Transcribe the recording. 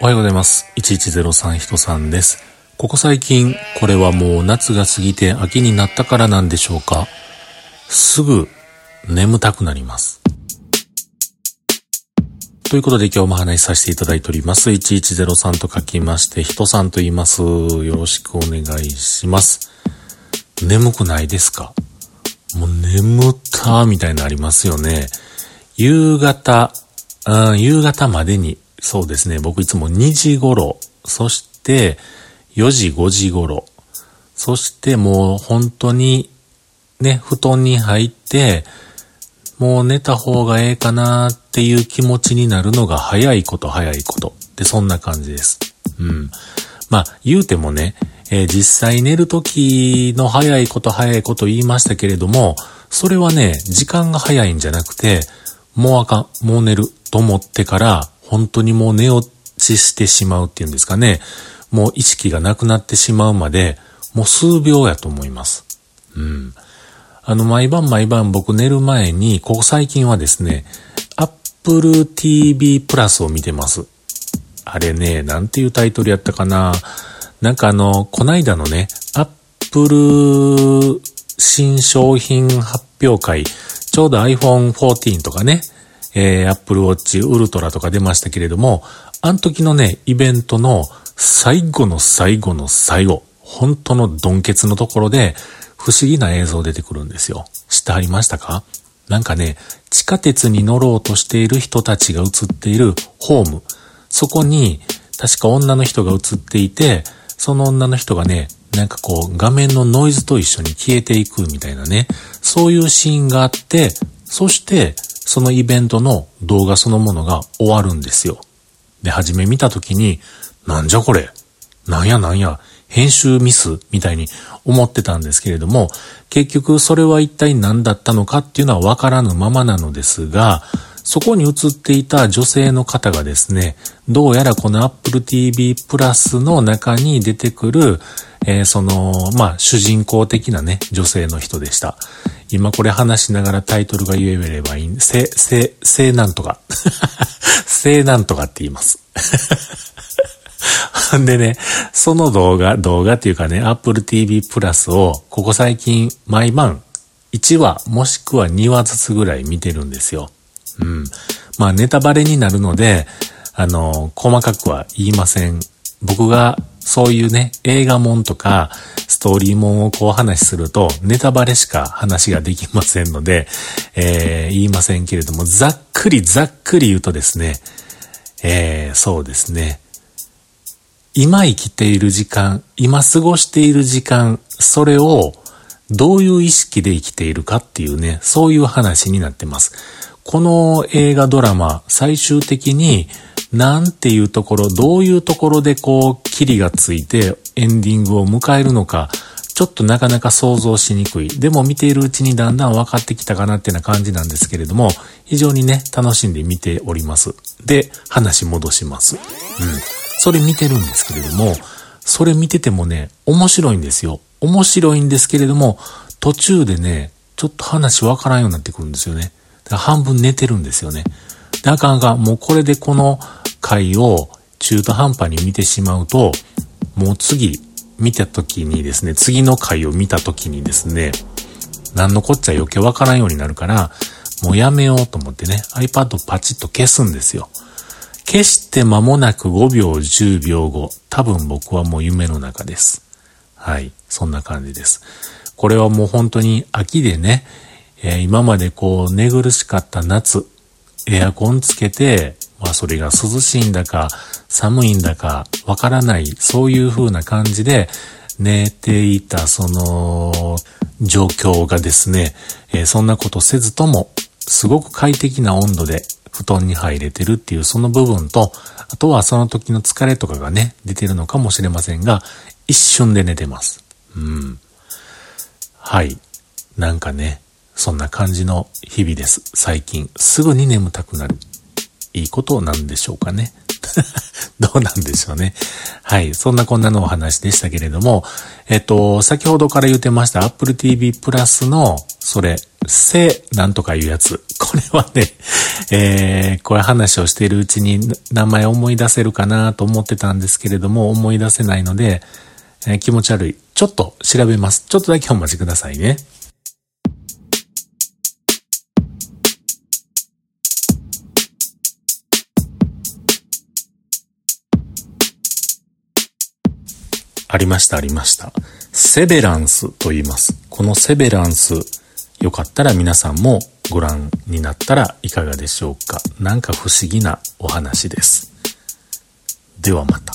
おはようございます。1103人さんです。ここ最近、これはもう夏が過ぎて秋になったからなんでしょうか。すぐ眠たくなります。ということで今日も話しさせていただいております。1103と書きまして、人さんと言います。よろしくお願いします。眠くないですか？もう眠ったみたいなのありますよね。夕方、うん、夕方までにそうですね。僕いつも2時頃、そして4時5時頃、そしてもう本当にね、布団に入って、もう寝た方がええかなっていう気持ちになるのが早いこと早いこと。で、そんな感じです。うん。まあ、言うてもね、えー、実際寝る時の早いこと早いこと言いましたけれども、それはね、時間が早いんじゃなくて、もうあかん、もう寝ると思ってから、本当にもう寝落ちしてしまうっていうんですかね。もう意識がなくなってしまうまで、もう数秒やと思います。うん。あの、毎晩毎晩僕寝る前に、ここ最近はですね、Apple TV プラスを見てます。あれね、なんていうタイトルやったかな。なんかあの、こないだのね、Apple 新商品発表会、ちょうど iPhone 14とかね、えー、Apple Watch Ultra とか出ましたけれども、あの時のね、イベントの最後の最後の最後、本当のドンケツのところで、不思議な映像出てくるんですよ。知ってありましたか？なんかね、地下鉄に乗ろうとしている人たちが映っているホーム。そこに、確か女の人が映っていて、その女の人がね、なんかこう、画面のノイズと一緒に消えていくみたいなね、そういうシーンがあって、そして、そのイベントの動画そのものが終わるんですよ。で、初め見た時に、なんじゃこれ？なんやなんや、編集ミスみたいに思ってたんですけれども、結局それは一体何だったのかっていうのはわからぬままなのですが、そこに映っていた女性の方がですね、どうやらこの Apple TV プラスの中に出てくる、えー、その、まあ、主人公的なね、女性の人でした。今これ話しながらタイトルが言えればいいんで、せ、せ、せなんとか。せなんとかって言います。でね、その動画、動画っていうかね、Apple TV プラスを、ここ最近、毎晩、1話、もしくは2話ずつぐらい見てるんですよ。うん。まあ、ネタバレになるので、あの、細かくは言いません。僕がそういうね、映画もんとか、ストーリーもんをこう話すると、ネタバレしか話ができませんので、えー、言いませんけれども、ざっくりざっくり言うとですね、えー、そうですね。今生きている時間、今過ごしている時間、それをどういう意識で生きているかっていうね、そういう話になってます。この映画ドラマ、最終的になんていうところ、どういうところでこう、キリがついてエンディングを迎えるのか、ちょっとなかなか想像しにくい。でも見ているうちにだんだん分かってきたかなっていうな感じなんですけれども、非常にね、楽しんで見ております。で、話戻します。うん。それ見てるんですけれども、それ見ててもね、面白いんですよ。面白いんですけれども、途中でね、ちょっと話わからんようになってくるんですよね。だから半分寝てるんですよね。なかなかもうこれでこの回を中途半端に見てしまうと、もう次見た時にですね、次の回を見た時にですね、何のこっちゃ余計わからんようになるから、もうやめようと思ってね、iPad パチッと消すんですよ。消して間もなく5秒、10秒後、多分僕はもう夢の中です。はい。そんな感じです。これはもう本当に秋でね、えー、今までこう寝苦しかった夏、エアコンつけて、まあそれが涼しいんだか、寒いんだか、わからない、そういう風な感じで寝ていたその状況がですね、えー、そんなことせずとも、すごく快適な温度で布団に入れてるっていうその部分と、あとはその時の疲れとかがね、出てるのかもしれませんが、一瞬で寝てます。うん。はい。なんかね、そんな感じの日々です。最近。すぐに眠たくなる。いいことなんでしょうかね。どうなんでしょうね。はい。そんなこんなのお話でしたけれども、えっと、先ほどから言ってました Apple TV プラスの、それ、せ、なんとかいうやつ。これはね、えー、これ話をしているうちに名前思い出せるかなと思ってたんですけれども、思い出せないので、えー、気持ち悪い。ちょっと調べます。ちょっとだけお待ちくださいね。ありました、ありました。セベランスと言います。このセベランス、よかったら皆さんもご覧になったらいかがでしょうか。なんか不思議なお話です。ではまた。